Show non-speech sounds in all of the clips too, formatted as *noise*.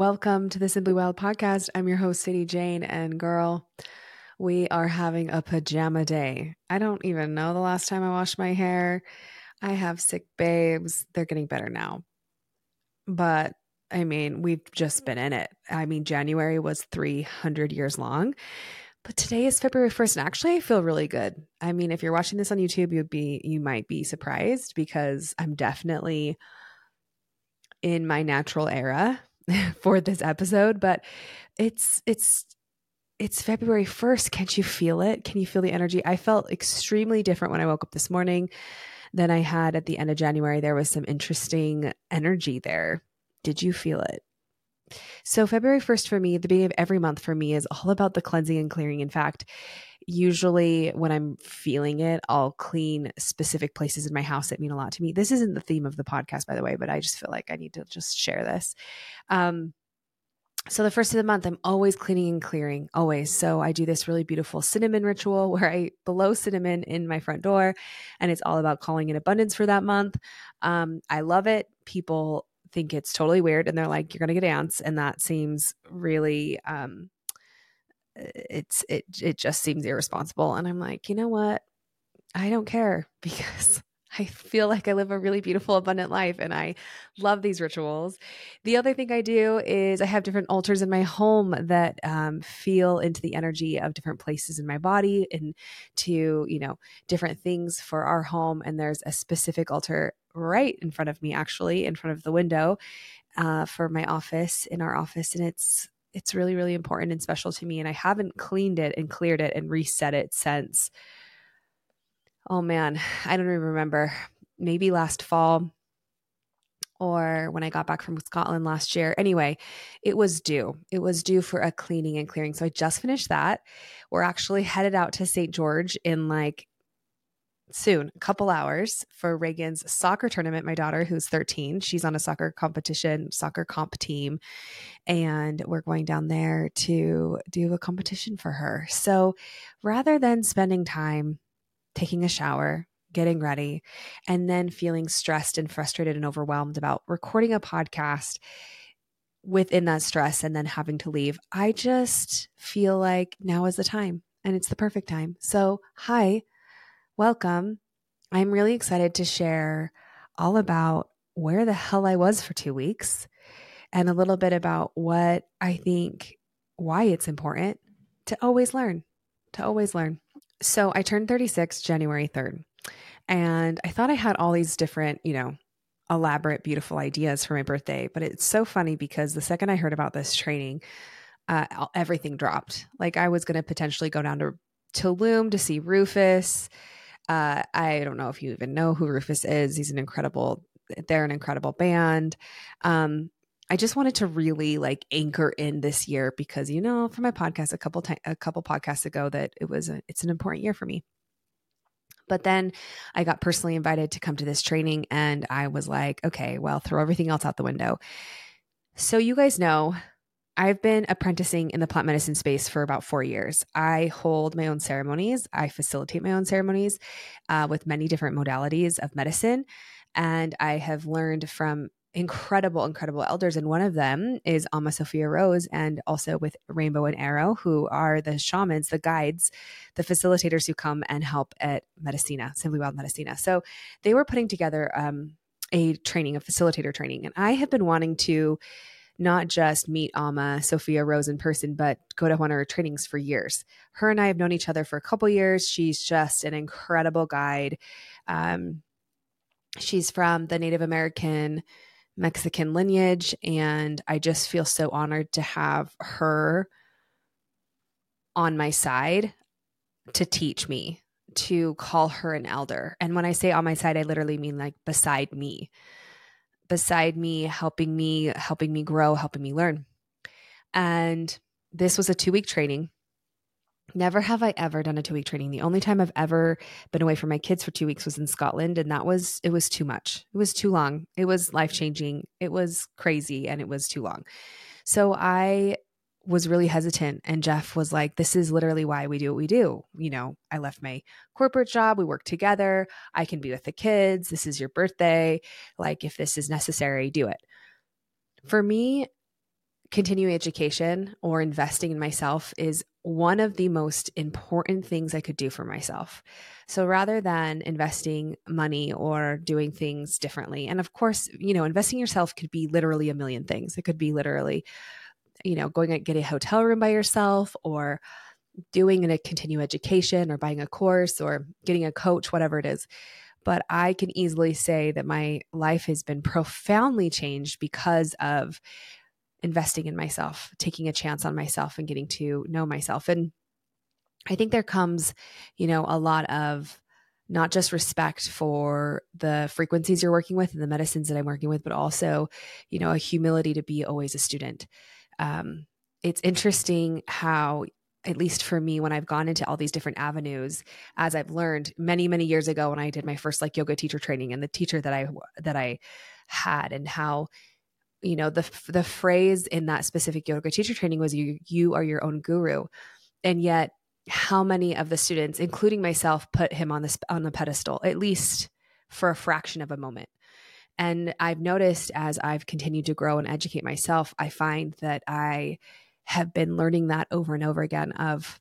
Welcome to the Simply Wild podcast. I'm your host, City Jane, and girl, we are having a pajama day. I don't even know the last time I washed my hair. I have sick babes. They're getting better now. But I mean, we've just been in it. I mean, January was 300 years long, but today is February 1st and actually I feel really good. I mean, if you're watching this on YouTube, you'd be you might be surprised because I'm definitely in my natural era *laughs* for this episode, but it's it's it's February 1st. Can't you feel it? Can you feel the energy? I felt extremely different when I woke up this morning than I had at the end of January. There was some interesting energy there. Did you feel it? So, February 1st for me, the beginning of every month for me is all about the cleansing and clearing. In fact, usually when I'm feeling it, I'll clean specific places in my house that mean a lot to me. This isn't the theme of the podcast, by the way, but I just feel like I need to just share this. Um, so the first of the month, I'm always cleaning and clearing, always. So I do this really beautiful cinnamon ritual *laughs* where I blow cinnamon in my front door, and it's all about calling in abundance for that month. Um, I love it. People think it's totally weird, and they're like, "You're to get ants," and that seems really um, it's it it just seems irresponsible and i'm like you know what i don't care *laughs* because I feel like I live a really beautiful, abundant life and I love these rituals. The other thing I do is I have different altars in my home that um, feel into the energy of different places in my body and to, you know, different things for our home. And there's a specific altar right in front of me, actually, in front of the window uh, for my office, in our office. And it's it's really, really important and special to me. And I haven't cleaned it and cleared it and reset it since, oh man, I don't even remember, maybe last fall or when I got back from Scotland last year. Anyway, it was due. It was due for a cleaning and clearing. So I just finished that. We're actually headed out to St. George in like soon, a couple hours for Reagan's soccer tournament. My daughter, who's 13, she's on a soccer competition, soccer comp team. And we're going down there to do a competition for her. So rather than spending time taking a shower, getting ready, and then feeling stressed and frustrated and overwhelmed about recording a podcast within that stress and then having to leave, I just feel like now is the time and it's the perfect time. So, hi Welcome. I'm really excited to share all about where the hell I was for two weeks and a little bit about what I think, why it's important to always learn, to always learn. So I turned 36 January 3rd, and I thought I had all these different, you know, elaborate, beautiful ideas for my birthday. But it's so funny because the second I heard about this training, uh, everything dropped. Like I was going to potentially go down to Tulum to see Rufus uh, I don't know if you even know who Rufus is. He's an incredible, they're an incredible band. Um, I just wanted to really like anchor in this year because you know for my podcast a couple time a couple podcasts ago that it was a, it's an important year for me. But then I got personally invited to come to this training and I was like, okay, well, throw everything else out the window. So you guys know I've been apprenticing in the plant medicine space for about four years. I hold my own ceremonies, I facilitate my own ceremonies uh, with many different modalities of medicine. And I have learned from incredible, incredible elders. And one of them is Ama Sophia Rose, and also with Rainbow and Arrow, who are the shamans, the guides, the facilitators who come and help at Medicina, Simply Wild Medicina. So they were putting together um, a training, a facilitator training. And I have been wanting to not just meet Ama, Sophia Rose in person, but go to one of her trainings for years. Her and I have known each other for a couple years. She's just an incredible guide. Um, she's from the Native American Mexican lineage, and I just feel so honored to have her on my side to teach me to call her an elder. And when I say on my side, I literally mean like beside me beside me, helping me, helping me grow, helping me learn. And this was a two week training. Never have I ever done a two week training. The only time I've ever been away from my kids for two weeks was in Scotland. And that was, it was too much. It was too long. It was life changing. It was crazy and it was too long. So I was really hesitant and Jeff was like this is literally why we do what we do. You know, I left my corporate job, we work together, I can be with the kids, this is your birthday, like if this is necessary, do it. For me, continuing education or investing in myself is one of the most important things I could do for myself. So rather than investing money or doing things differently, and of course, you know, investing yourself could be literally a million things. It could be literally, you know, going and get a hotel room by yourself or doing a continuing education or buying a course or getting a coach, whatever it is. But I can easily say that my life has been profoundly changed because of investing in myself, taking a chance on myself and getting to know myself. And I think there comes, you know, a lot of not just respect for the frequencies you're working with and the medicines that I'm working with, but also, you know, a humility to be always a student. Um, it's interesting how at least for me when i've gone into all these different avenues as i've learned many many years ago when i did my first like yoga teacher training and the teacher that i that i had and how you know the the phrase in that specific yoga teacher training was you you are your own guru. And yet how many of the students including myself put him on this on the pedestal at least for a fraction of a moment and i've noticed as i've continued to grow and educate myself i find that i have been learning that over and over again of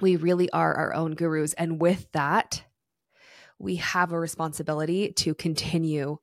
we really are our own gurus and with that we have a responsibility to continue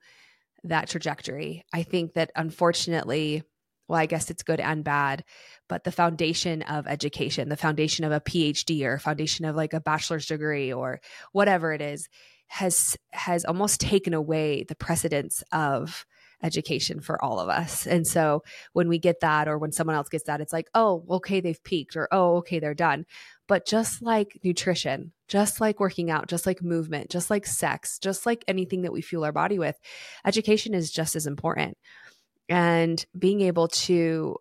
that trajectory. I think that unfortunately, well, I guess it's good and bad, but the foundation of education, the foundation of a PhD or foundation of like a bachelor's degree or whatever it is, has has almost taken away the precedence of education for all of us. And so when we get that or when someone else gets that, it's like, oh, okay, they've peaked or oh, okay, they're done. But just like nutrition, just like working out, just like movement, just like sex, just like anything that we fuel our body with, education is just as important. And being able to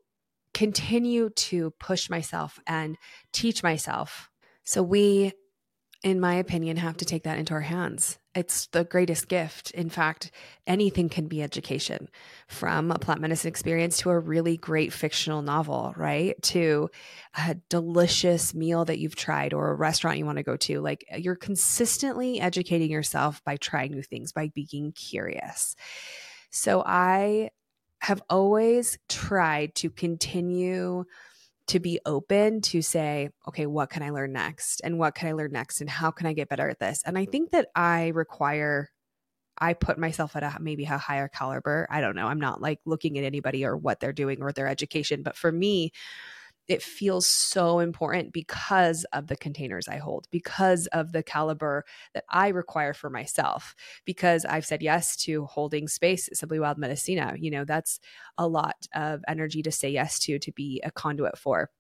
continue to push myself and teach myself. So we in my opinion, have to take that into our hands. It's the greatest gift. In fact, anything can be education from a plant medicine experience to a really great fictional novel, right? To a delicious meal that you've tried or a restaurant you want to go to. Like you're consistently educating yourself by trying new things, by being curious. So I have always tried to continue to be open to say, okay, what can I learn next? And what can I learn next? And how can I get better at this? And I think that I require, I put myself at a maybe a higher caliber. I don't know. I'm not like looking at anybody or what they're doing or their education. But for me, it feels so important because of the containers I hold, because of the caliber that I require for myself, because I've said yes to holding space at Simply Wild Medicina. You know, that's a lot of energy to say yes to, to be a conduit for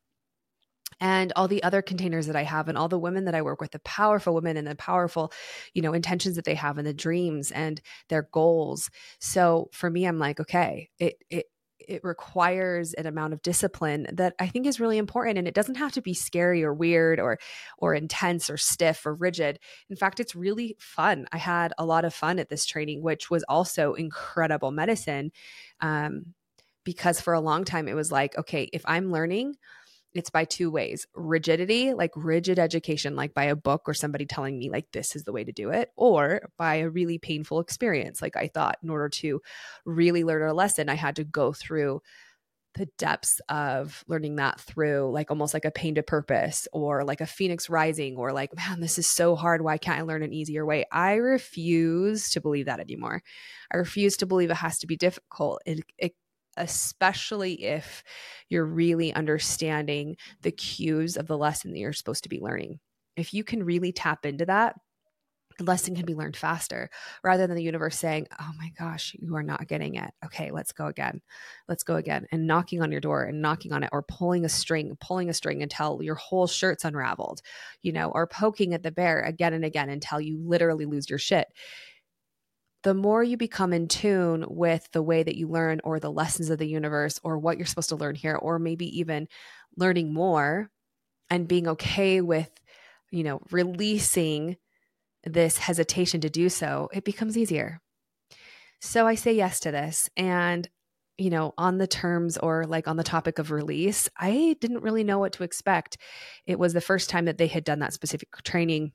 and all the other containers that I have and all the women that I work with, the powerful women and the powerful, you know, intentions that they have and the dreams and their goals. So for me, I'm like, okay, it it it requires an amount of discipline that I think is really important and it doesn't have to be scary or weird or or intense or stiff or rigid. In fact, it's really fun. I had a lot of fun at this training which was also incredible medicine um, because for a long time it was like okay, if I'm learning it's by two ways rigidity like rigid education like by a book or somebody telling me like this is the way to do it or by a really painful experience. Like i thought in order to really learn a lesson i had to go through the depths of learning that through like almost like a pain to purpose or like a phoenix rising or like man this is so hard. Why can't i learn an easier way? I refuse to believe that anymore. I refuse to believe it has to be difficult. It, it especially if you're really understanding the cues of the lesson that you're supposed to be learning. If you can really tap into that, the lesson can be learned faster rather than the universe saying, Oh my gosh, you are not getting it. Okay, let's go again. Let's go again. And knocking on your door and knocking on it, or pulling a string, pulling a string until your whole shirt's unraveled, you know, or poking at the bear again and again until you literally lose your shit the more you become in tune with the way that you learn or the lessons of the universe or what you're supposed to learn here, or maybe even learning more and being okay with, you know, releasing this hesitation to do so, it becomes easier. So I say yes to this. And, you know, on the terms or like on the topic of release, I didn't really know what to expect. It was the first time that they had done that specific training.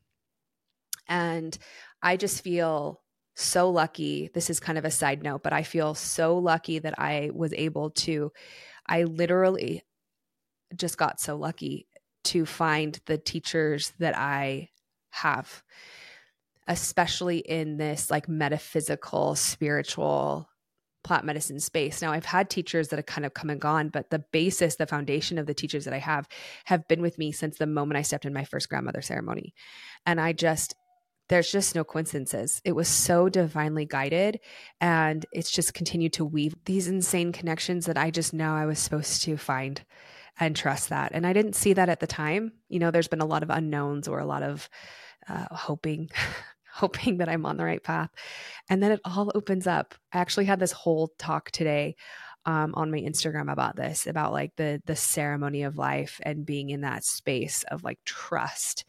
And I just feel so lucky. This is kind of a side note, but I feel so lucky that I was able to I literally just got so lucky to find the teachers that I have, especially in this like metaphysical, spiritual plant medicine space. Now, I've had teachers that have kind of come and gone, but the basis, the foundation of the teachers that I have have been with me since the moment I stepped in my first grandmother ceremony. And I just, there's just no coincidences. It was so divinely guided. And it's just continued to weave these insane connections that I just know I was supposed to find and trust that. And I didn't see that at the time. You know, there's been a lot of unknowns or a lot of uh, hoping *laughs* hoping that I'm on the right path. And then it all opens up. I actually had this whole talk today um, on my Instagram about this, about like the the ceremony of life and being in that space of like trust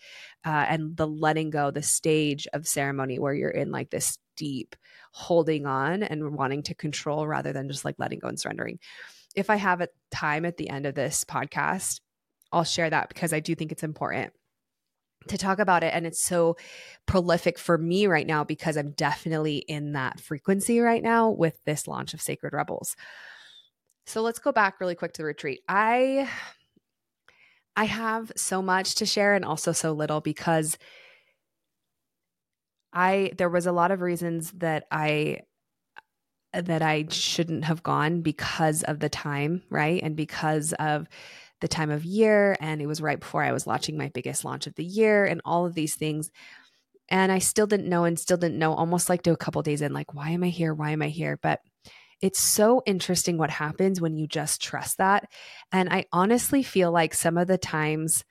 uh, and the letting go, the stage of ceremony where you're in like this deep holding on and wanting to control rather than just like letting go and surrendering. If I have a time at the end of this podcast, I'll share that because I do think it's important to talk about it and it's so prolific for me right now because I'm definitely in that frequency right now with this launch of Sacred Rebels. So let's go back really quick to the retreat. I I have so much to share and also so little because I there was a lot of reasons that I that I shouldn't have gone because of the time, right? And because of the time of year and it was right before I was launching my biggest launch of the year and all of these things. And I still didn't know and still didn't know almost like to a couple days in like why am I here? Why am I here? But it's so interesting what happens when you just trust that. And I honestly feel like some of the times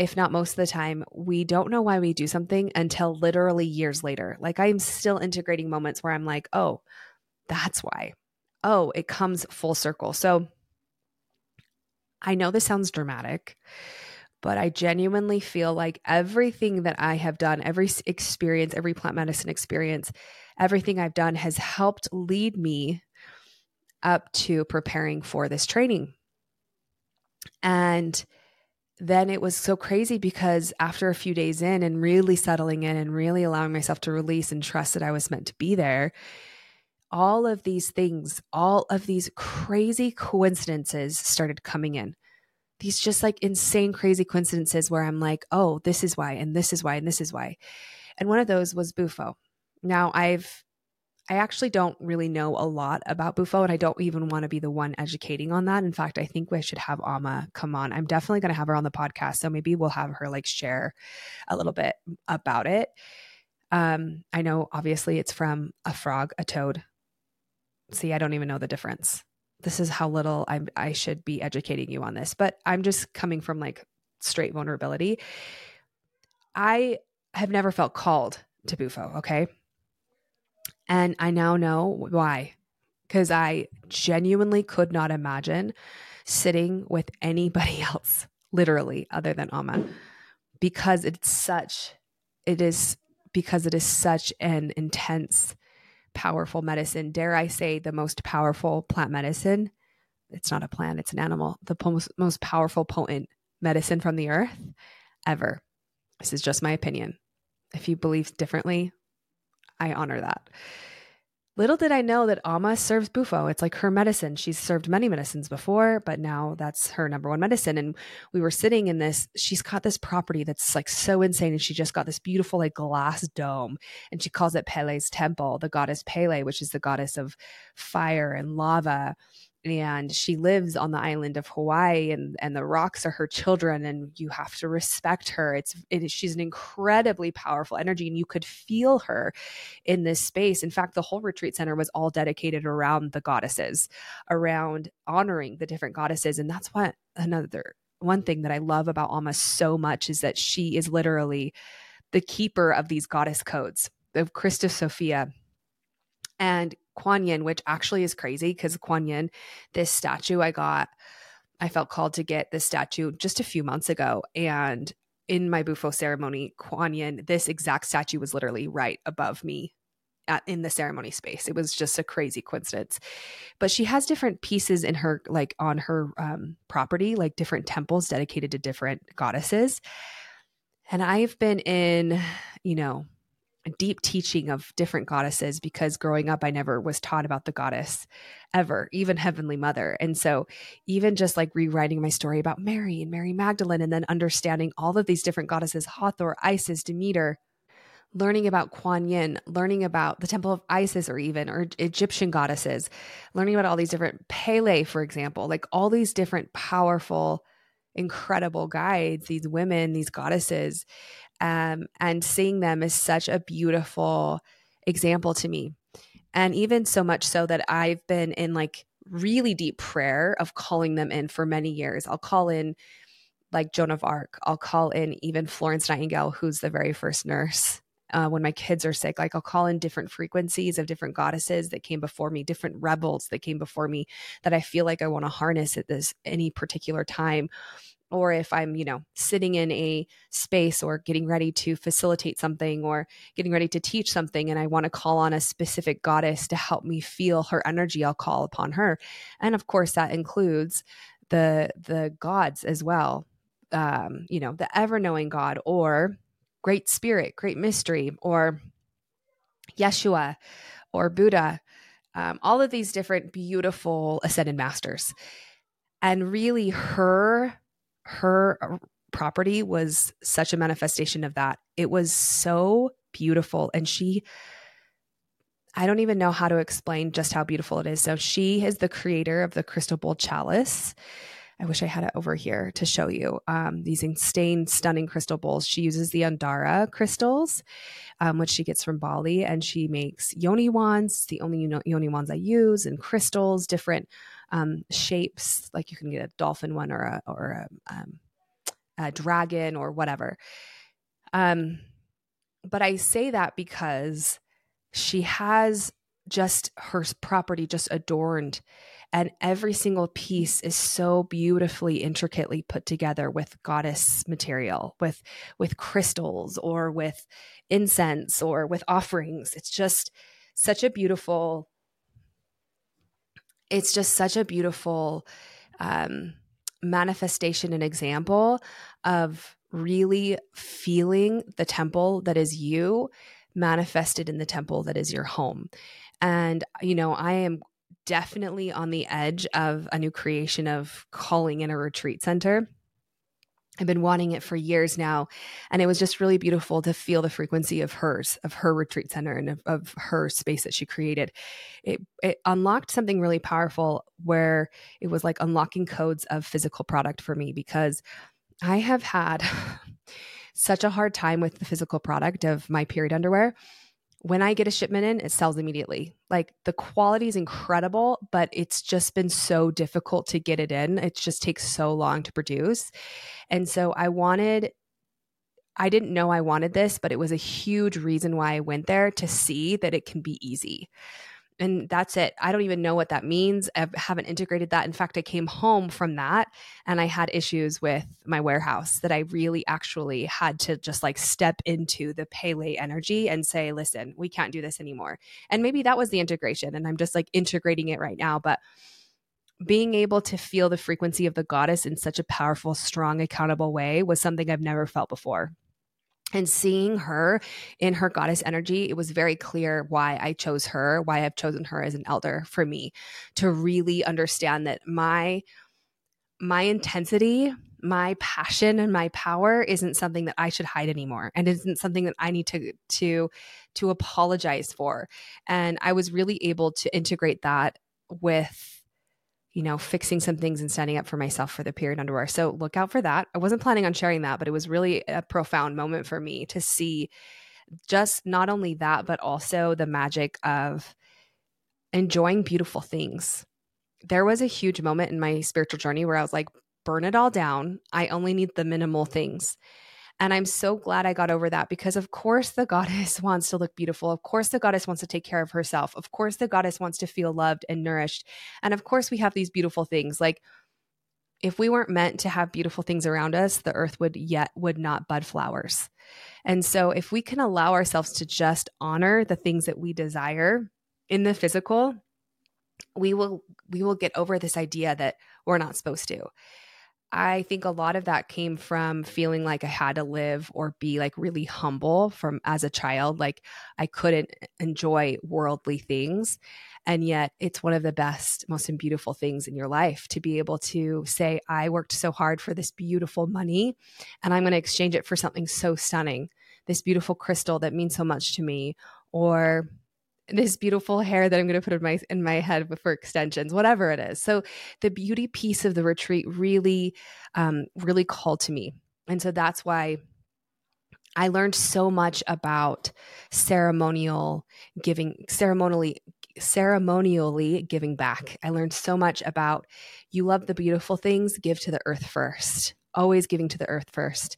if not most of the time, we don't know why we do something until literally years later. Like I'm still integrating moments where I'm like, oh, that's why. Oh, it comes full circle. So I know this sounds dramatic, but I genuinely feel like everything that I have done, every experience, every plant medicine experience, everything I've done has helped lead me up to preparing for this training. And then it was so crazy because after a few days in and really settling in and really allowing myself to release and trust that I was meant to be there, all of these things, all of these crazy coincidences started coming in. These just like insane, crazy coincidences where I'm like, oh, this is why, and this is why, and this is why. And one of those was Bufo. Now, I've, I actually don't really know a lot about Bufo, and I don't even want to be the one educating on that. In fact, I think we should have Ama come on. I'm definitely going to have her on the podcast. So maybe we'll have her like share a little bit about it. Um, I know obviously it's from a frog, a toad, see, I don't even know the difference. This is how little I I should be educating you on this, but I'm just coming from like straight vulnerability. I have never felt called to Bufo, okay? And I now know why. Because I genuinely could not imagine sitting with anybody *laughs* else, literally, other than Ama, because it's such, it is because it is such an intense powerful medicine, dare I say, the most powerful plant medicine. It's not a plant, it's an animal. The most, most powerful, potent medicine from the earth ever. This is just my opinion. If you believe differently, I honor that. Little did I know that Ama serves Bufo. It's like her medicine. She's served many medicines before, but now that's her number one medicine. And we were sitting in this, she's got this property that's like so insane. And she just got this beautiful like glass dome. And she calls it Pele's temple, the goddess Pele, which is the goddess of fire and lava and she lives on the island of Hawaii and and the rocks are her children and you have to respect her. It's it, she's an incredibly powerful energy and you could feel her in this space. In fact the whole retreat center was all dedicated around the goddesses around honoring the different goddesses and that's what another one thing that I love about Ama so much is that she is literally the keeper of these goddess codes of Christus Sophia. And Kuan Yin, which actually is crazy because Kuan Yin, this statue I got, I felt called to get this statue just a few months ago. And in my Bufo ceremony, Kuan Yin, this exact statue was literally right above me at, in the ceremony space. It was just a crazy coincidence. But she has different pieces in her, like on her um, property, like different temples dedicated to different goddesses. And I've been in, you know, deep teaching of different goddesses because growing up I never was taught about the goddess ever, even Heavenly Mother. And so even just like rewriting my story about Mary and Mary Magdalene and then understanding all of these different goddesses, Hathor, Isis, Demeter, learning about Kuan Yin, learning about the Temple of Isis or even or Egyptian goddesses, learning about all these different Pele, for example, like all these different powerful, incredible guides, these women, these goddesses, um, and seeing them is such a beautiful example to me. And even so much so that I've been in like really deep prayer of calling them in for many years. I'll call in like Joan of Arc. I'll call in even Florence Nightingale, who's the very first nurse uh, when my kids are sick. Like I'll call in different frequencies of different goddesses that came before me, different rebels that came before me that I feel like I want to harness at this any particular time. Or if I'm, you know, sitting in a space or getting ready to facilitate something or getting ready to teach something and I want to call on a specific goddess to help me feel her energy, I'll call upon her. And of course that includes the the gods as well. Um, you know, the ever knowing God or Great Spirit, Great Mystery, or Yeshua, or Buddha, um, all of these different beautiful ascended masters. And really, her her uh, property was such a manifestation of that. It was so beautiful, and she. I don't even know how to explain just how beautiful it is. So she is the creator of the crystal bowl chalice. I wish I had it over here to show you um, these insane, stunning crystal bowls. She uses the Andara crystals, um, which she gets from Bali, and she makes yoni wands, the only yoni wands I use, and crystals, different um, shapes. Like you can get a dolphin one or a or a, um, a dragon or whatever. Um, but I say that because she has just her property just adorned and every single piece is so beautifully intricately put together with goddess material with with crystals or with incense or with offerings it's just such a beautiful it's just such a beautiful um, manifestation and example of really feeling the temple that is you manifested in the temple that is your home and you know i am definitely on the edge of a new creation of calling in a retreat center. I've been wanting it for years now. And it was just really beautiful to feel the frequency of hers, of her retreat center and of, of, her space that she created. It, it unlocked something really powerful where it was like unlocking codes of physical product for me because I have had *sighs* such a hard time with the physical product of my period underwear when I get a shipment in, it sells immediately. Like the quality is incredible, but it's just been so difficult to get it in. It just takes so long to produce. And so I wanted, I didn't know I wanted this, but it was a huge reason why I went there to see that it can be easy and that's it. I don't even know what that means. I haven't integrated that. In fact, I came home from that and I had issues with my warehouse that I really actually had to just like step into the Pele energy and say, listen, we can't do this anymore. And maybe that was the integration. And I'm just like integrating it right now. But being able to feel the frequency of the goddess in such a powerful, strong, accountable way was something I've never felt before and seeing her in her goddess energy it was very clear why i chose her why i've chosen her as an elder for me to really understand that my my intensity my passion and my power isn't something that i should hide anymore. And isn't something that i need to to to apologize for. And i was really able to integrate that with you know, fixing some things and standing up for myself for the period underwear. So look out for that. I wasn't planning on sharing that, but it was really a profound moment for me to see just not only that, but also the magic of enjoying beautiful things. There was a huge moment in my spiritual journey where I was like, burn it all down. I only need the minimal things. And I'm so glad I got over that because, of course, the goddess *laughs* wants to look beautiful. Of course, the goddess wants to take care of herself. Of course, the goddess wants to feel loved and nourished. And of course, we have these beautiful things. Like, if we weren't meant to have beautiful things around us, the earth would yet would not bud flowers. And so, if we can allow ourselves to just honor the things that we desire in the physical, we will we will get over this idea that we're not supposed to I think a lot of that came from feeling like I had to live or be like really humble from as a child. Like I couldn't enjoy worldly things. And yet it's one of the best, most beautiful things in your life to be able to say, I worked so hard for this beautiful money and I'm going to exchange it for something so stunning, this beautiful crystal that means so much to me, or this beautiful hair that I'm going to put in my in my head for extensions, whatever it is. So the beauty piece of the retreat really, um, really called to me, and so that's why I learned so much about ceremonial giving, ceremonially ceremonially giving back. I learned so much about you love the beautiful things, give to the earth first. Always giving to the earth first.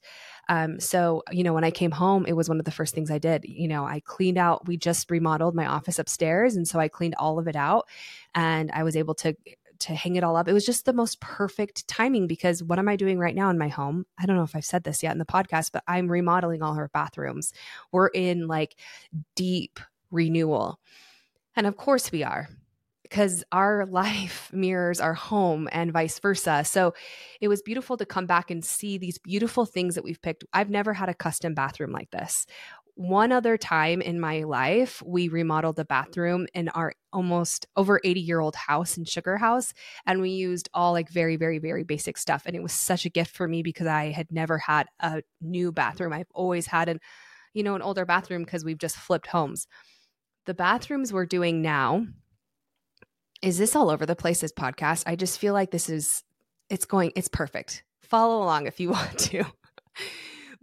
Um, so, you know, when I came home, it was one of the first things I did. You know, I cleaned out, we just remodeled my office upstairs. And so I cleaned all of it out and I was able to to hang it all up. It was just the most perfect timing because what am I doing right now in my home? I don't know if I've said this yet in the podcast, but I'm remodeling all her bathrooms. We're in like deep renewal. And of course we are because our *laughs* life mirrors our home and vice versa. So it was beautiful to come back and see these beautiful things that we've picked. I've never had a custom bathroom like this. One other time in my life, we remodeled a bathroom in our almost over 80 year old house in Sugar House. And we used all like very, very, very basic stuff. And it was such a gift for me because I had never had a new bathroom. I've always had an, you know, an older bathroom because we've just flipped homes. The bathrooms we're doing now, is this all over the place this podcast? I just feel like this is it's going it's perfect. Follow along if you *laughs* want to.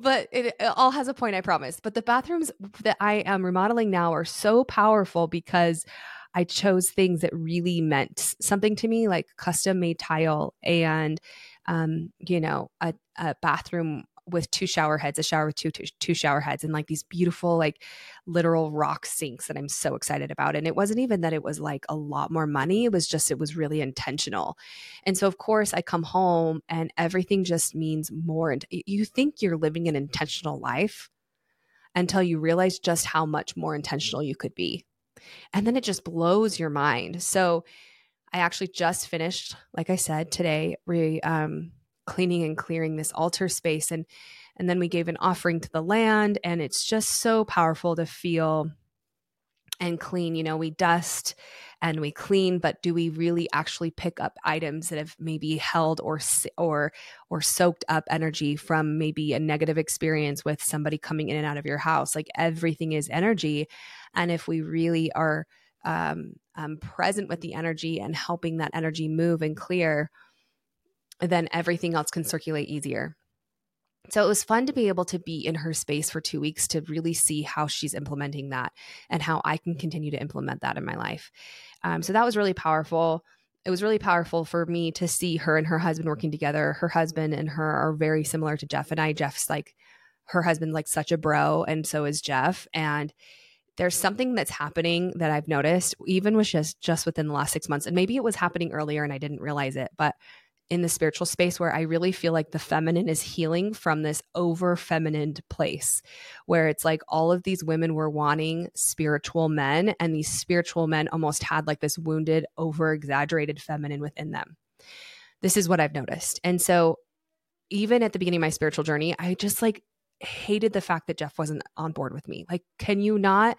But it, it, all has a point i promise. But the bathrooms that i am remodeling now are so powerful because i chose things that really meant something to me like custom made tile and um, you know a, a bathroom with two shower heads, a shower with two, two, two shower heads, and like these beautiful, like literal rock sinks that I'm so excited about. And it wasn't even that it was like a lot more money. It was just, it was really intentional. And so, of course, I come home and everything just means more. And you think you're living an intentional life until you realize just how much more intentional you could be. And then it just blows your mind. So, I actually just finished, like I said today, re, um, cleaning and clearing this altar space and and then we gave an offering to the land and it's just so powerful to feel and clean. You know we dust and we clean but do we really actually pick up items that have maybe held or or or soaked up energy from maybe a negative experience with somebody coming in and out of your house? Like everything is energy. And if we really are um, um, present with the energy and helping that energy move and clear then everything else can circulate easier. So it was fun to be able to be in her space for two weeks to really see how she's implementing that and how I can continue to implement that in my life. Um, so that was really powerful. It was really powerful for me to see her and her husband working together. Her husband and her are very similar to Jeff and I. Jeff's like her husband, like such a bro, and so is Jeff. And there's something that's happening that I've noticed, even with just just within the last six months, and maybe it was happening earlier and I didn't realize it, but in the spiritual space where I really feel like the feminine is healing from this over feminine place where it's like all of these women were wanting spiritual men and these spiritual men almost had like this wounded over exaggerated feminine within them. This is what I've noticed. And so even at the beginning of my spiritual journey, I just like hated the fact that Jeff wasn't on board with me. Like can you not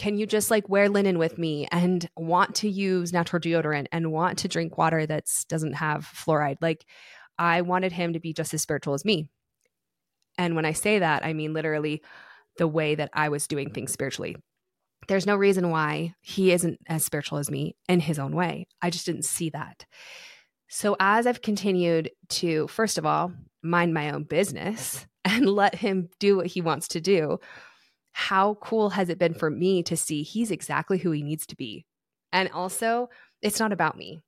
can you just like wear linen with me and want to use natural deodorant and want to drink water that doesn't have fluoride? Like i wanted him to be just as spiritual as me. And when i say that i mean literally the way that i was doing things spiritually. There's no reason why he isn't as spiritual as me in his own way. I just didn't see that. So as i've continued to first of all mind my own business *laughs* and let him do what he wants to do how cool has it been for me to see he's exactly who he needs to be? And also, it's not about me.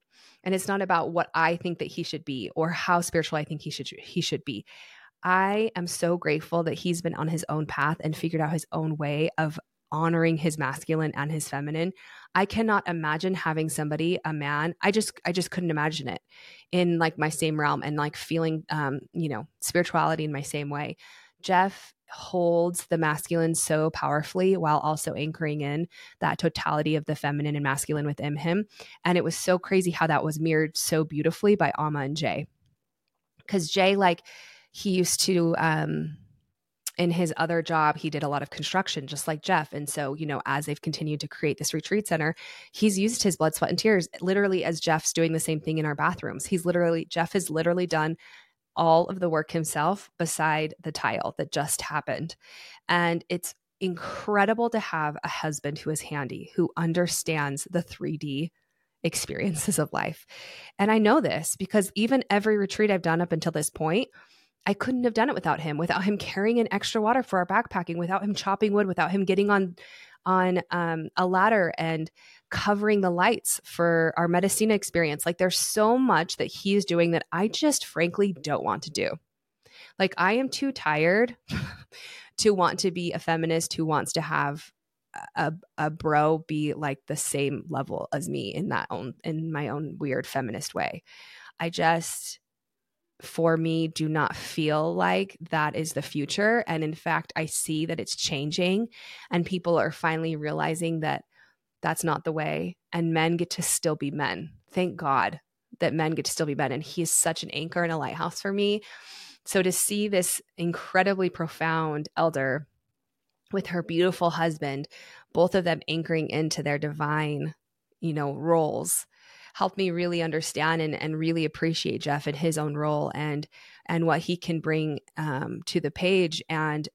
And it's not about what I think that he should be or how spiritual I think he should he should be. I am so grateful that he's been on his own path and figured out his own way of honoring his masculine and his feminine. I cannot imagine having somebody, a man, I just I just couldn't imagine it in like my same realm and like feeling um, you know, spirituality in my same way. Jeff holds the masculine so powerfully while also anchoring in that totality of the feminine and masculine within him. And it was so crazy how that was mirrored so beautifully by Amma and Jay. Because Jay, like, he used to, um, in his other job, he did a lot of construction, just like Jeff. And so, you know, as they've continued to create this retreat center, he's used his blood, sweat, and tears literally as Jeff's doing the same thing in our bathrooms. He's literally, Jeff has literally done all of the work himself beside the tile that just happened. And it's incredible to have a husband who is handy, who understands the 3D experiences of life. And I know this because even every retreat I've done up until this point, I couldn't have done it without him, without him carrying in extra water for our backpacking, without him chopping wood, without him getting on on um, a ladder and covering the lights for our Medicina experience. Like there's so much that he's doing that I just frankly don't want to do. Like I am too tired *laughs* to want to be a feminist who wants to have a, a bro be like the same level as me in that own in my own weird feminist way. I just for me do not feel like that is the future. And in fact, I see that it's changing and people are finally realizing that that's not the way. And men get to still be men. Thank God that men get to still be men. And he is such an anchor and a lighthouse for me. So to see this incredibly profound elder with her beautiful husband, both of them anchoring into their divine, you know, roles helped me really understand and, and really appreciate Jeff and his own role and and what he can bring um, to the page. And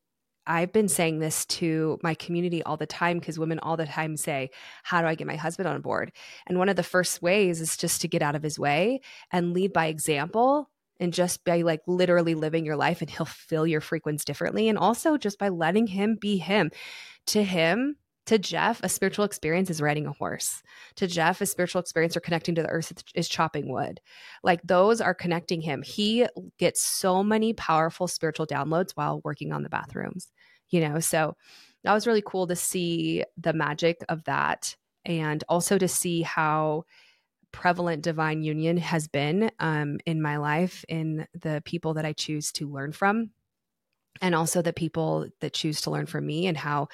I've been saying this to my community all the time because women all the time say, How do I get my husband on board? And one of the first ways is just to get out of his way and lead by example and just by like literally living your life and he'll fill your frequency differently. And also just by letting him be him. To him, to Jeff, a spiritual experience is riding a horse. To Jeff, a spiritual experience or connecting to the earth is chopping wood. Like those are connecting him. He gets so many powerful spiritual downloads while working on the bathrooms, you know? So that was really cool to see the magic of that and also to see how prevalent divine union has been um, in my life in the people that I choose to learn from and also the people that choose to learn from me and how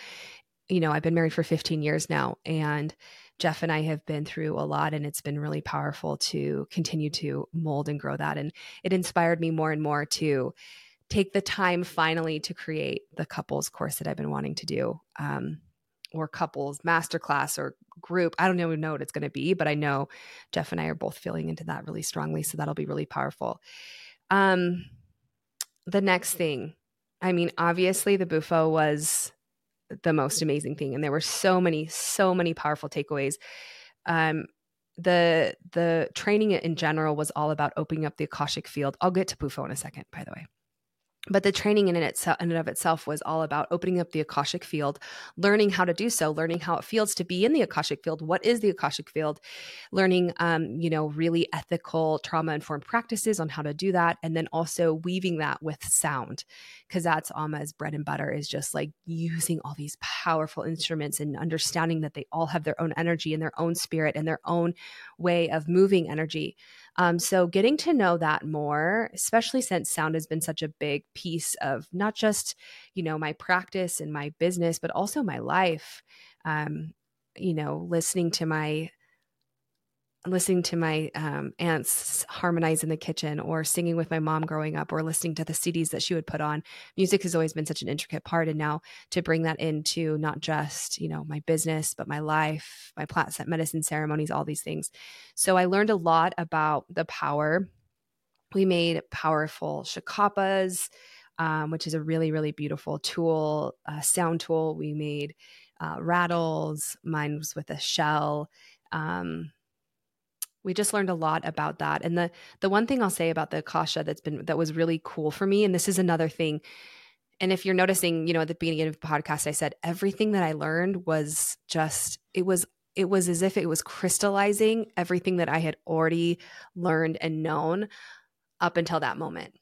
you know, I've been married for 15 years now and Jeff and I have been through a lot and it's been really powerful to continue to mold and grow that. And it inspired me more and more to take the time finally to create the couples course that I've been wanting to do. Um, or couples masterclass or group. I don't even know what it's going to be, but I know Jeff and I are both feeling into that really strongly. So that'll be really powerful. Um, the next thing, I mean, obviously the Bufo was the most amazing thing. And there were so many, so many powerful takeaways. Um, the the training in general was all about opening up the akashic field. I'll get to Bufo in a second, by the way but the training in, itself, in and of itself was all about opening up the akashic field learning how to do so learning how it feels to be in the akashic field. What is the akashic field? Learning um, you know really ethical trauma informed practices on how to do that and then also weaving that with sound because that's Amma's bread and butter is just like using all these powerful instruments and understanding that they all have their own energy and their own spirit and their own way of moving energy um, so getting to know that more, especially since sound has been such a big piece of not just, you know, my practice and my business, but also my life. Um, you know, listening to my listening to my um, aunts harmonize in the kitchen or singing with my mom growing up or listening to the CDs that she would put on. Music has always been such an intricate part. And now to bring that into not just, you know, my business, but my life, my plant set medicine ceremonies, all these things. So I learned a lot about the power. We made powerful shakapas, um, which is a really, really beautiful tool, sound tool. We made uh, rattles. Mine was with a shell. Um, we just learned a lot about that and the the one thing i'll say about the akasha that's been that was really cool for me and this is another thing and if you're noticing you know at the beginning of the podcast i said everything that i learned was just it was it was as if it was crystallizing everything that i had already learned and known up until that moment.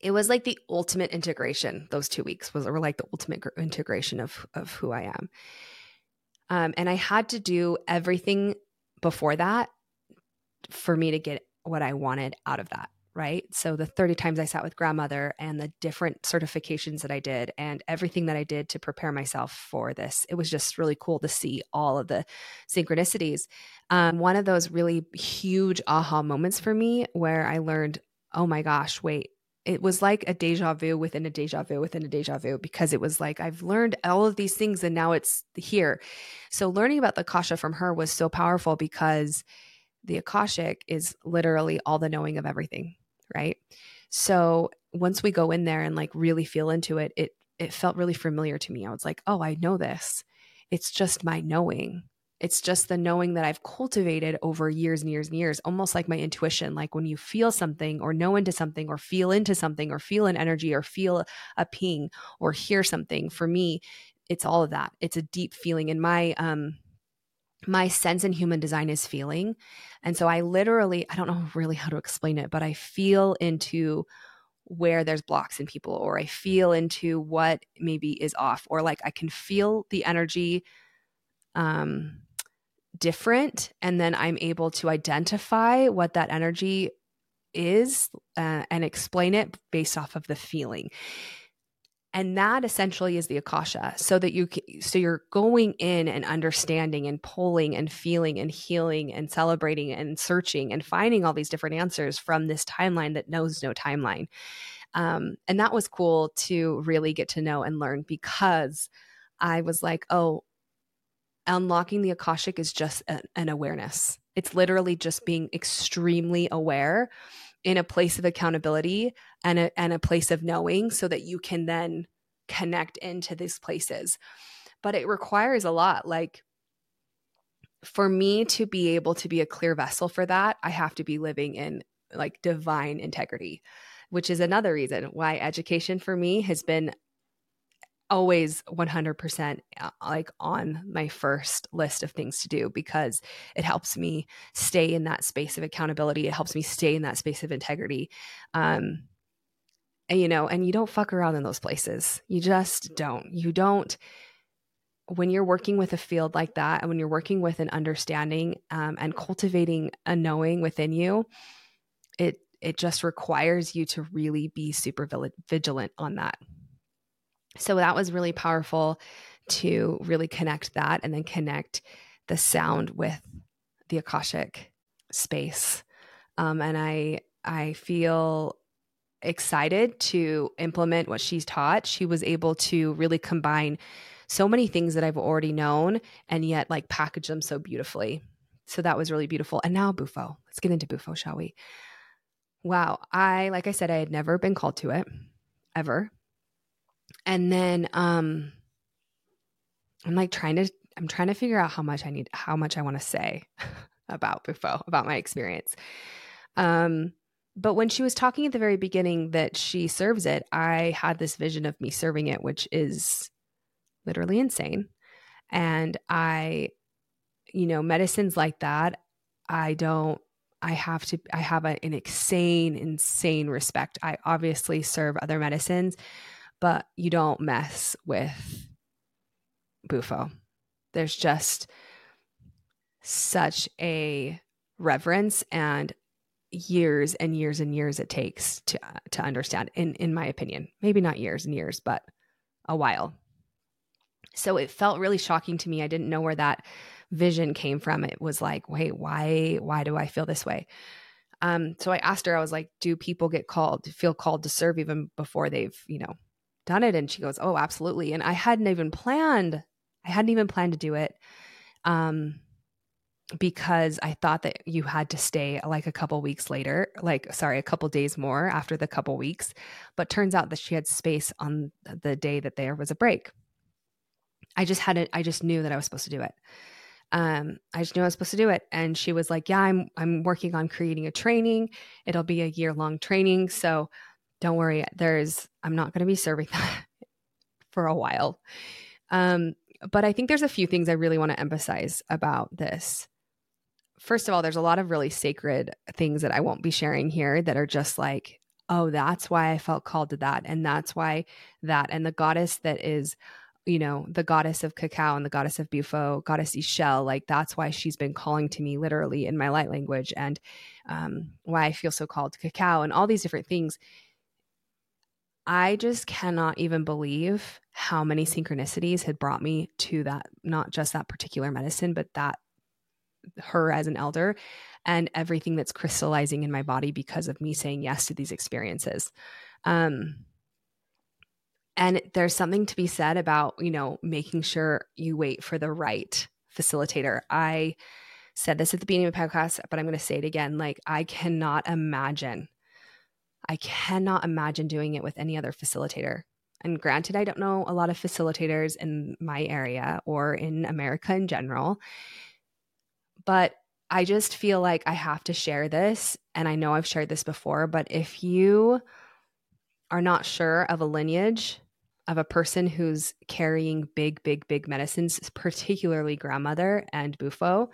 It was like the ultimate integration those two weeks was were like the ultimate integration of of who i am. Um, and i had to do everything before that for me to get what I wanted out of that. Right. So the 30 times I sat with grandmother and the different certifications that I did and everything that I did to prepare myself for this, it was just really cool to see all of the synchronicities. Um, one of those really huge aha moments for me where I learned oh my gosh, wait, it was like a deja vu within a deja vu within a deja vu because it was like I've learned all of these things and now it's here. So learning about the Akasha from her was so powerful because the Akashic is literally all the knowing of everything, right? So once we go in there and like really feel into it, it it felt really familiar to me. I was like, "Oh, I know this. It's just my knowing." It's just the knowing that I've cultivated over years and years and years, almost like my intuition. Like when you feel something or know into something or feel into something or feel an energy or feel a ping or hear something, for me, it's all of that. It's a deep feeling. And my, um, my sense in human design is feeling. And so I literally, I don't know *laughs* really how to explain it, but I feel into where there's blocks in people, or I feel into what maybe is off, or like I can feel the energy um different and then i'm able to identify what that energy is uh, and explain it based off of the feeling. And that essentially is the akasha so that you so you're going in and understanding and pulling and feeling and healing and celebrating and searching and finding all these different answers from this timeline that knows no timeline. Um, and that was cool to really get to know and learn because i was like oh unlocking the Akashic is just an awareness. It's literally just being extremely aware in a place of accountability and a, and a place of knowing so that you can then connect into these places. But it requires a lot. Like, for me to be able to be a clear vessel for that, I have to be living in like divine integrity, which is another reason why education for me has been always 100% uh, like on my first list of things to do because it helps me stay in that space of accountability it helps me stay in that space of integrity um and you know and you don't fuck around in those places you just don't you don't when you're working with a field like that and when you're working with an understanding um, and cultivating a knowing within you it it just requires you to really be super vigilant on that so that was really powerful to really connect that and then connect the sound with the Akashic space. Um, and I I feel excited to implement what she's taught. She was able to really combine so many things that I've already known and yet like package them so beautifully. So that was really beautiful. And now Bufo. Let's get into Bufo, shall we? Wow. I, like I said, I had never been called to it ever and then um i'm like trying to i'm trying to figure out how much i need how much i want to say *laughs* about bufo about my experience um but when she was talking at the very beginning that she serves it i had this vision of me serving it which is literally insane and i you know medicines like that i don't I have to, I have a, an insane, insane respect. I obviously serve other medicines, but you don't mess with Bufo. There's just such a reverence and years and years and years it takes to to understand in in my opinion. Maybe not years and years, but a while. So it felt really shocking to me. I didn't know where that vision came from. It was like, wait, why why do I feel this way? Um, so I asked her, I was like, do people get called, feel called to serve even before they've, you know, done it? And she goes, Oh, absolutely. And I hadn't even planned, I hadn't even planned to do it. Um, because I thought that you had to stay like a couple weeks later, like, sorry, a couple days more after the couple weeks. But turns out that she had space on the day that there was a break. I just hadn't, I just knew that I was supposed to do it. Um, I just knew I was supposed to do it. And she was like, Yeah, I'm I'm working on creating a training. It'll be a year long training. So don't worry, there's, I'm not going to be serving *laughs* that for a while. Um, but I think there's a few things I really want to emphasize about this. First of all, there's a lot of really sacred things that I won't be sharing here that are just like, oh, that's why I felt called to that. And that's why that. And the goddess that is, you know, the goddess of cacao and the goddess of bufo, goddess Ixchel, like that's why she's been calling to me literally in my light language and um, why I feel so called to cacao and all these different things I just cannot even believe how many synchronicities had brought me to that, not just that particular medicine, but that her as an elder and everything that's crystallizing in my body because of me saying yes to these experiences. Um, and there's something to be said about, you know, making sure you wait for the right facilitator. I said this at the beginning of the podcast, but I'm going to say it again. Like, I cannot imagine, I cannot imagine doing it with any other facilitator. And granted, I don't know a lot of facilitators in my area or in America in general, but I just feel like I have to share this. And I know I've shared this before, but if you are not sure of a lineage of a person who's carrying big, big, big medicines, particularly grandmother and Bufo,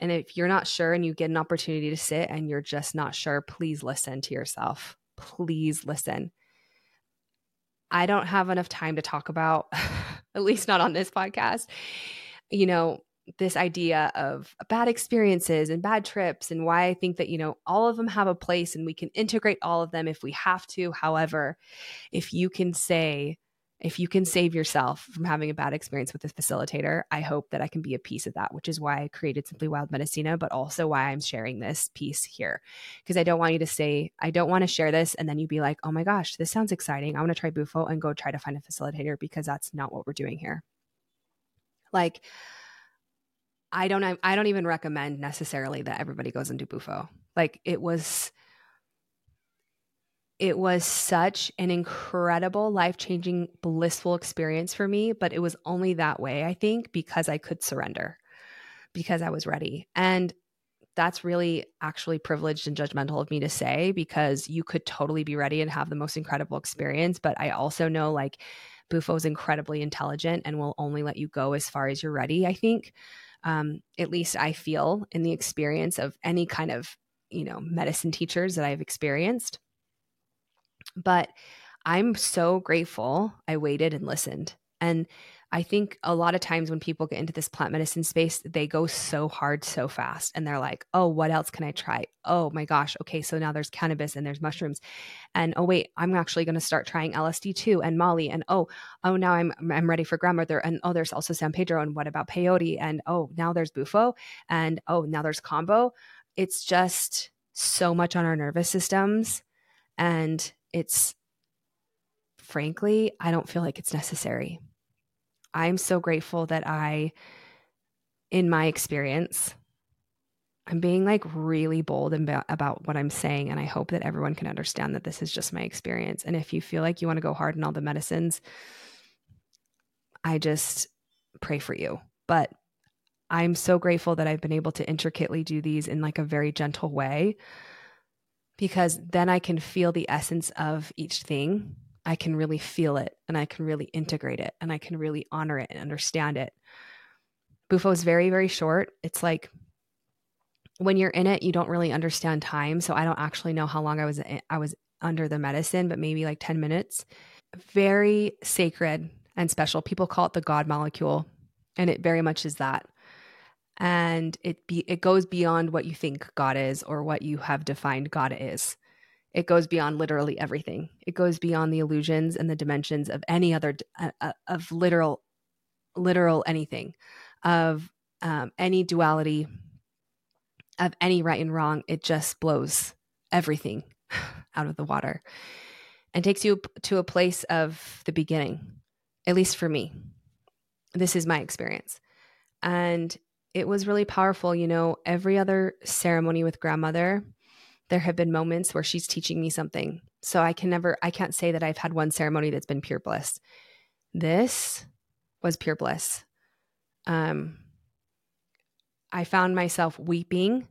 and if you're not sure and you get an opportunity to sit and you're just not sure, please listen to yourself. Please listen. I don't have enough time to talk about, *laughs* at least not on this podcast, you know, this idea of bad experiences and bad trips and why I think that, you know, all of them have a place and we can integrate all of them if we have to. However, if you can say, if you can save yourself from having a bad experience with a facilitator, I hope that I can be a piece of that, which is why I created Simply Wild Medicina, but also why I'm sharing this piece here. Because I don't want you to say, I don't want to share this and then you be like, oh my gosh, this sounds exciting. I want to try Bufo and go try to find a facilitator because that's not what we're doing here. Like, I don't I don't even recommend necessarily that everybody goes into Bufo. Like it was it was such an incredible, life-changing, blissful experience for me, but it was only that way, I think, because I could surrender. Because I was ready. And that's really actually privileged and judgmental of me to say because you could totally be ready and have the most incredible experience, but I also know like Bufo is incredibly intelligent and will only let you go as far as you're ready, I think um, at least I feel in the experience of any kind of, you know, medicine teachers that I've experienced. But I'm so grateful I waited and listened. And I think a lot of times when people get into this plant medicine space, they go so hard so fast and they're like, oh, what else can I try? Oh my gosh. Okay. So now there's cannabis and there's mushrooms. And oh, wait, I'm actually going to start trying LSD too and Molly. And oh, oh, now I'm, I'm ready for grandmother. And oh, there's also San Pedro. And what about peyote? And oh, now there's bufo. And oh, now there's kambo. It's just so much on our nervous systems. And it's frankly, I don't feel like it's necessary. I'm so grateful that I, in my experience, I'm being like really bold about, what I'm saying. And I hope that everyone can understand that this is just my experience. And if you feel like you want to go hard in all the medicines, I just pray for you. But I'm so grateful that I've been able to intricately do these in like a very gentle way because then I can feel the essence of each thing I can really feel it and I can really integrate it and I can really honor it and understand it. Bufo is very, very short. It's like when you're in it, you don't really understand time. So I don't actually know how long I was I was under the medicine, but maybe like 10 minutes. Very sacred and special. People call it the God molecule, and it very much is that. And it be it goes beyond what you think God is or what you have defined God is it goes beyond literally everything. It goes beyond the illusions and the dimensions of any other uh, uh, of literal, literal anything, of um, any duality, of any right and wrong. It just blows everything *laughs* out of the water and takes you to a place of the beginning. At least for me, this is my experience, and it was really powerful. You know, every other ceremony with grandmother there have been moments where she's teaching me something. So I can never, I can't say that I've had one ceremony that's been pure bliss. This was pure bliss. Um, I found myself weeping,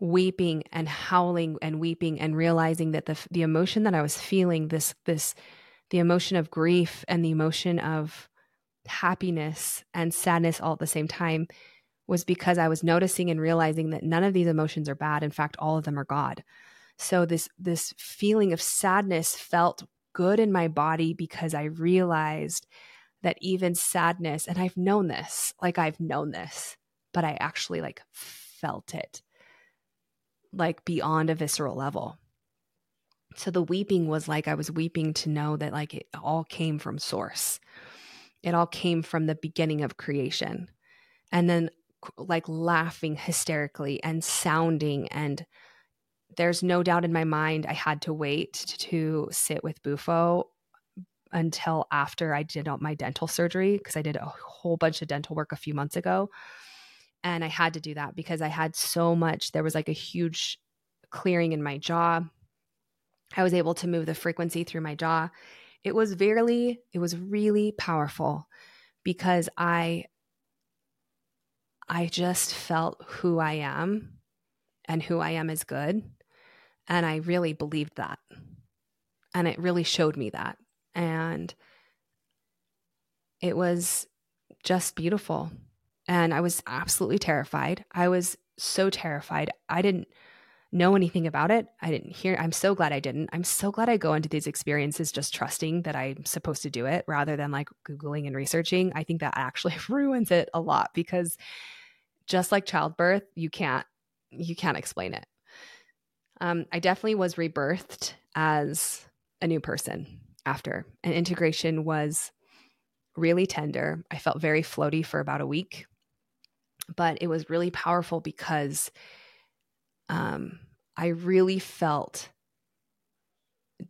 weeping and howling and weeping and realizing that the the emotion that I was feeling, this this the emotion of grief and the emotion of happiness and sadness all at the same time was because I was noticing and realizing that none of these emotions are bad. In fact, all of them are God. So this this feeling of sadness felt good in my body because I realized that even sadness and I've known this, like I've known this, but I actually like felt it like beyond a visceral level. So the weeping was like I was weeping to know that like it all came from source. It all came from the beginning of creation. And then like laughing hysterically and sounding and there's no doubt in my mind I had to wait to sit with Bufo until after I did my dental surgery because I did a whole bunch of dental work a few months ago. And I had to do that because I had so much, there was like a huge clearing in my jaw. I was able to move the frequency through my jaw. It was very, it was really powerful because I I just felt who I am and who I am is good. And I really believed that. And it really showed me that. And it was just beautiful. And I was absolutely terrified. I was so terrified. I didn't know anything about it. I didn't hear. I'm so glad I didn't. I'm so glad I go into these experiences just trusting that I'm supposed to do it rather than like Googling and researching. I think that actually *laughs* ruins it a lot because just like childbirth, you can't you can't explain it. Um, I definitely was rebirthed as a new person after, and integration was really tender. I felt very floaty for about a week, but it was really powerful because um, I really felt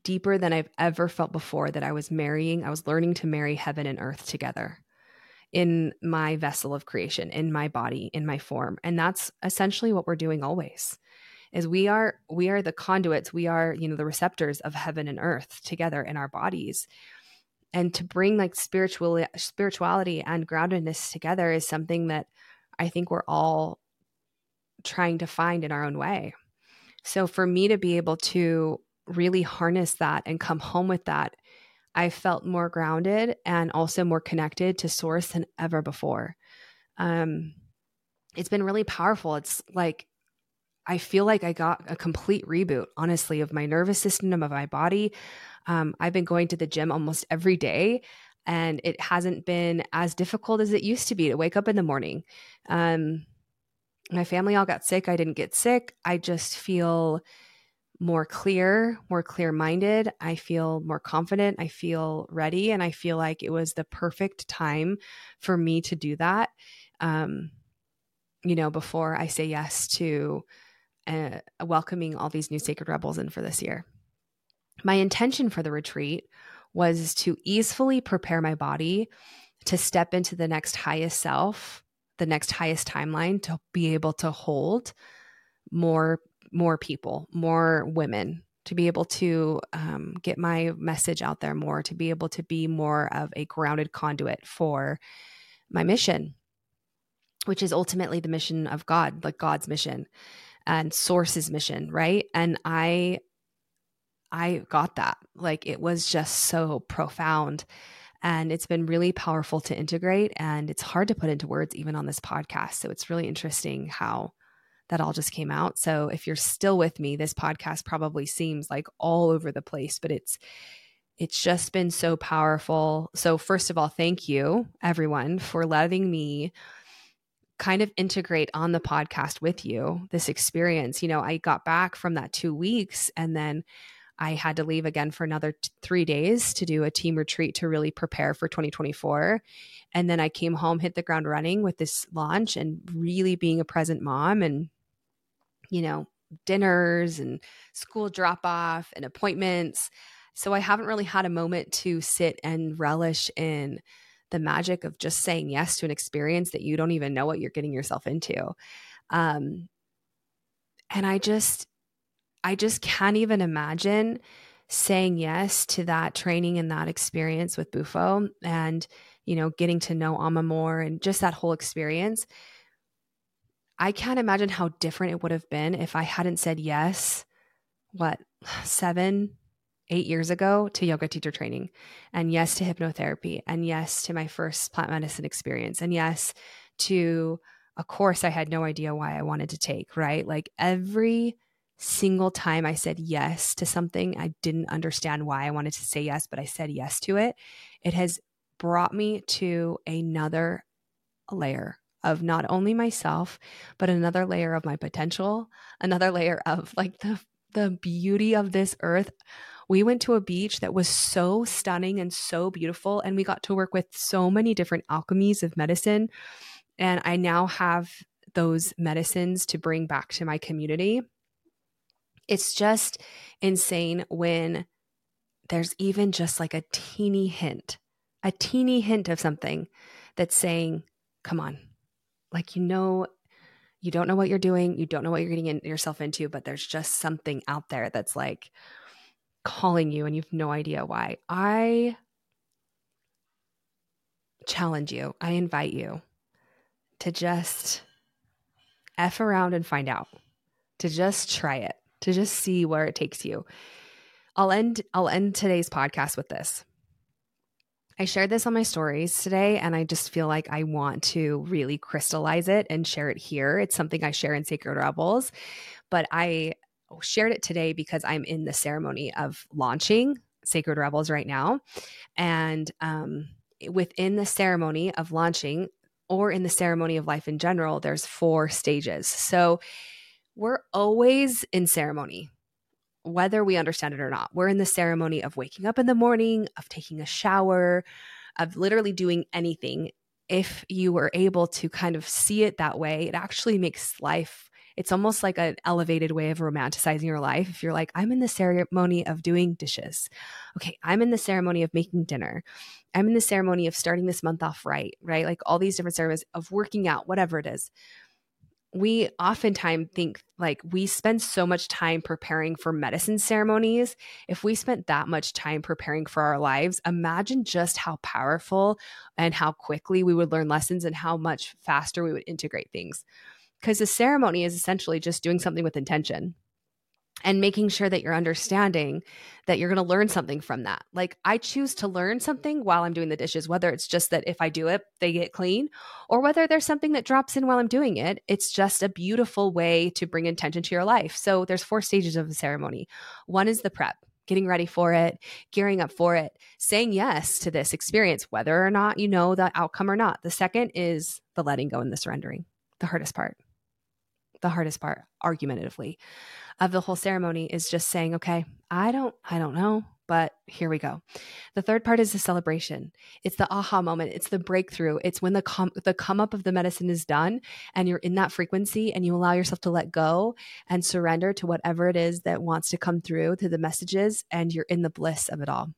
deeper than I've ever felt before that I was marrying, I was learning to marry heaven and earth together in my vessel of creation, in my body, in my form. And that's essentially what we're doing always. Is we are we are the conduits, we are, you know, the receptors of heaven and earth together in our bodies. And to bring like spiritual spirituality and groundedness together is something that I think we're all trying to find in our own way. So for me to be able to really harness that and come home with that I felt more grounded and also more connected to source than ever before. Um, it's been really powerful. It's like I feel like I got a complete reboot, honestly, of my nervous system, of my body. Um, I've been going to the gym almost every day, and it hasn't been as difficult as it used to be to wake up in the morning. Um, my family all got sick. I didn't get sick. I just feel more clear, more clear minded. I feel more confident. I feel ready. And I feel like it was the perfect time for me to do that. Um, you know, before I say yes to uh, welcoming all these new sacred rebels in for this year. My intention for the retreat was to easily prepare my body to step into the next highest self, the next highest timeline to be able to hold more more people, more women, to be able to um, get my message out there more, to be able to be more of a grounded conduit for my mission, which is ultimately the mission of God, like God's mission and source's mission, right? And I I got that. Like it was just so profound. And it's been really powerful to integrate. And it's hard to put into words, even on this podcast. So it's really interesting how that all just came out. So if you're still with me, this podcast probably seems like all over the place, but it's it's just been so powerful. So first of all, thank you everyone for letting me kind of integrate on the podcast with you this experience. You know, I got back from that 2 weeks and then I had to leave again for another t- three days to do a team retreat to really prepare for 2024. And then I came home, hit the ground running with this launch and really being a present mom and you know, dinners and school drop off and appointments. So I haven't really had a moment to sit and relish in the magic of just saying yes to an experience that you don't even know what you're getting yourself into. Um, and I just, I just can't even imagine saying yes to that training and that experience with Bufo and, you know, getting to know Ama more and just that whole experience I can't imagine how different it would have been if I hadn't said yes, what, *sighs* seven, eight years ago to yoga teacher training, and yes to hypnotherapy, and yes to my first plant medicine experience, and yes to a course I had no idea why I wanted to take, right? Like every single time I said yes to something, I didn't understand why I wanted to say yes, but I said yes to it. It has brought me to another layer of not only myself, but another layer of my potential, another layer of like the the beauty of this earth. We went to a beach that was so stunning and so beautiful and we got to work with so many different alchemies of medicine And I now have those medicines to bring back to my community. It's just insane when there's even just like a teeny hint, a teeny hint of something that's saying, come on, like, you know, you don't know what you're doing, you don't know what you're getting in, yourself into, but there's just something out there that's like calling you and you've no idea why. I challenge you, I invite you to just F around and find out, to just try it, to just see where it takes you. I'll end I'll end today's podcast with this. I shared this on my stories today, and I just feel like I want to really crystallize it and share it here. It's something I share in Sacred Rebels, but I shared it today because I'm in the ceremony of launching Sacred Rebels right now. And um, within the ceremony of launching, or in the ceremony of life in general, there's four stages. So we're always in ceremony whether we understand it or not. We're in the ceremony of waking up in the morning, of taking a shower, of literally doing anything. If you were able to kind of see it that way, it actually makes life it's almost like an elevated way of romanticizing your life. If you're like, I'm in the ceremony of doing dishes. Okay, I'm in the ceremony of making dinner. I'm in the ceremony of starting this month off right, right? Like all these different ceremonies of working out, whatever it is we oftentimes think like we spend so much time preparing for medicine ceremonies. If we spent that much time preparing for our lives, imagine just how powerful and how quickly we would learn lessons and how much faster we would integrate things. Because the ceremony is essentially just doing something with intention and making sure that you're understanding that you're going to learn something from that. Like I choose to learn something while I'm doing the dishes, whether it's just that if I do it, they get clean, or whether there's something that drops in while I'm doing it. It's just a beautiful way to bring intention to your life. So there's four stages of the ceremony. One is the prep, getting ready for it, gearing up for it, saying yes to this experience, whether or not you know the outcome or not. The second is the letting go and the surrendering, the hardest part. The hardest part, argumentatively of the whole ceremony is just saying, okay, I don't, I don't know, but here we go. The third part is the celebration. It's the aha moment. It's the breakthrough. It's when the com- the come up of the medicine is done and you're in that frequency and you allow yourself to let go and surrender to whatever it is that wants to come through to the messages and you're in the bliss of it all.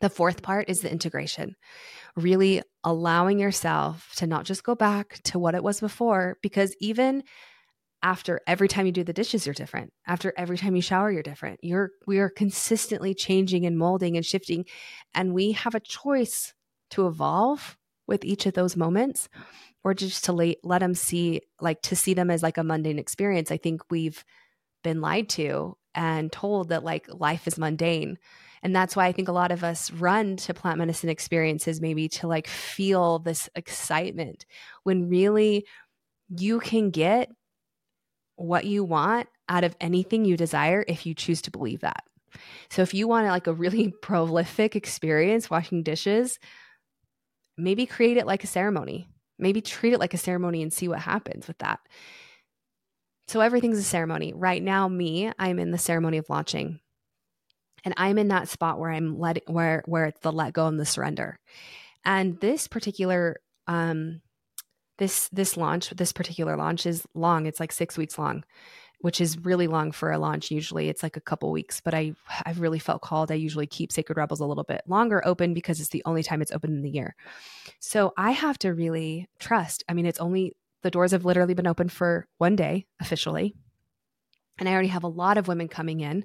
The fourth part is the integration, really allowing yourself to not just go back to what it was before, because even after every time you do the dishes you're different. After every time you shower you're different. You're we are consistently changing and molding and shifting and we have a choice to evolve with each of those moments or just to let, let them see like to see them as like a mundane experience. I think we've been lied to and told that like life is mundane. And that's why i think a lot of us run to plant medicine experiences maybe to like feel this excitement when really you can get what you want out of anything you desire if you choose to believe that. So if you want like a really *laughs* prolific experience washing dishes, maybe create it like a ceremony. Maybe treat it like a ceremony and see what happens with that. So everything's a ceremony. Right now, me, I'm in the ceremony of launching. And I'm in that spot where I'm letting where where it's the let go and the surrender. And this particular um this this launch this particular launch is long. It's like six weeks long which is really long for a launch usually. It's like a couple weeks but i i've really felt called. I usually keep sacred rebels a little bit longer open because it's the only time it's open in the year. So i have to really trust. I mean it's only the doors have literally been open for one day officially and i already have a lot of women coming in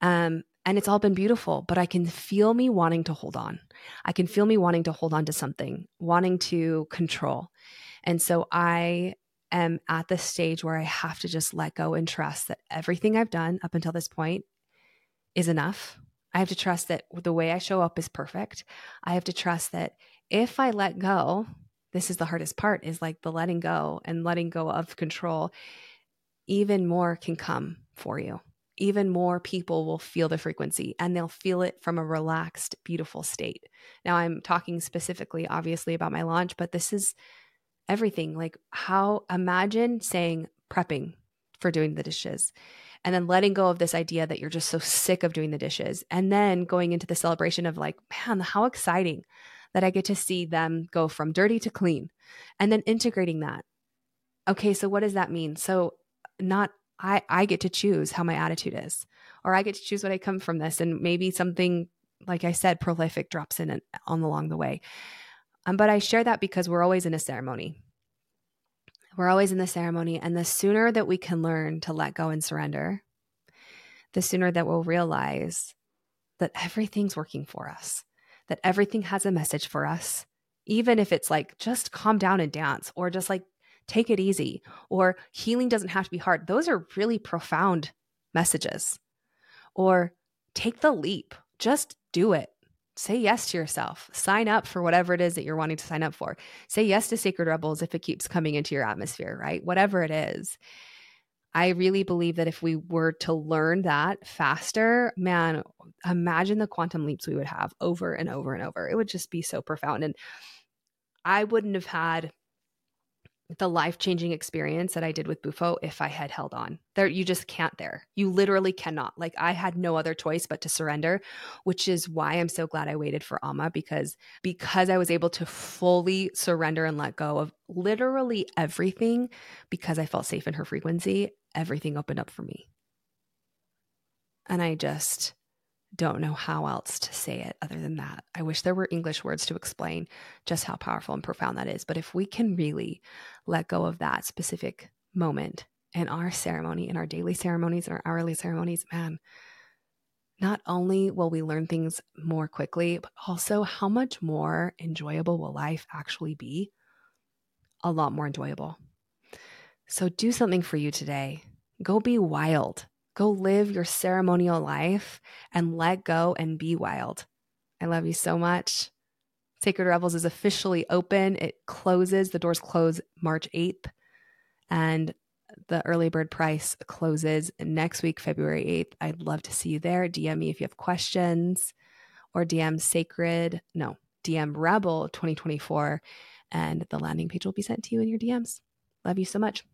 um, and it's all been beautiful but i can feel me wanting to hold on. I can feel me wanting to hold on to something wanting to control and so I am at the stage where I have to just let go and trust that everything I've done up until this point is enough. I have to trust that the way I show up is perfect. I have to trust that if I let go, this is the hardest part is like the letting go and letting go of control. Even more can come for you. Even more people will feel the frequency and they'll feel it from a relaxed, beautiful state. Now, I'm talking specifically, obviously, about my launch, but this is everything. Like, how imagine saying prepping for doing the dishes and then letting go of this idea that you're just so sick of doing the dishes and then going into the celebration of like, man, how exciting that I get to see them go from dirty to clean and then integrating that. Okay, so what does that mean? So not I I get to choose how my attitude is or I get to choose what I come from this and maybe something like I said prolific drops in on along the way. Um, but I share that because we're always in a ceremony. We're always in the ceremony and the sooner that we can learn to let go and surrender, the sooner that we'll realize that everything's working for us, that everything has a message for us, even if it's like just calm down and dance or just like take it easy or healing doesn't have to be hard. Those are really profound messages. Or take the leap, just do it. Say yes to yourself. Sign up for whatever it is that you're wanting to sign up for. Say yes to Sacred Rebels if it keeps coming into your atmosphere, right? Whatever it is. I really believe that if we were to learn that faster, man, imagine the quantum leaps we would have over and over and over. It would just be so profound. And I wouldn't have had the life-changing experience that I did with Bufo if I had held on. There you just can't there. You literally cannot. Like I had no other choice but to surrender, which is why I'm so glad I waited for Ama because because I was able to fully surrender and let go of literally everything because I felt safe in her frequency, everything opened up for me. And I just don't know how else to say it other than that. I wish there were English words to explain just how powerful and profound that is. But if we can really let go of that specific moment in our ceremony, in our daily ceremonies, and our hourly ceremonies, man, not only will we learn things more quickly, but also how much more enjoyable will life actually be? A lot more enjoyable. So do something for you today. Go be wild. Go live your ceremonial life and let go and be wild. I love you so much. Sacred Rebels is officially open. It closes, the doors close March 8th, and the early bird price closes next week, February 8th. I'd love to see you there. DM me if you have questions or DM Sacred, no, DM Rebel 2024, and the landing page will be sent to you in your DMs. Love you so much.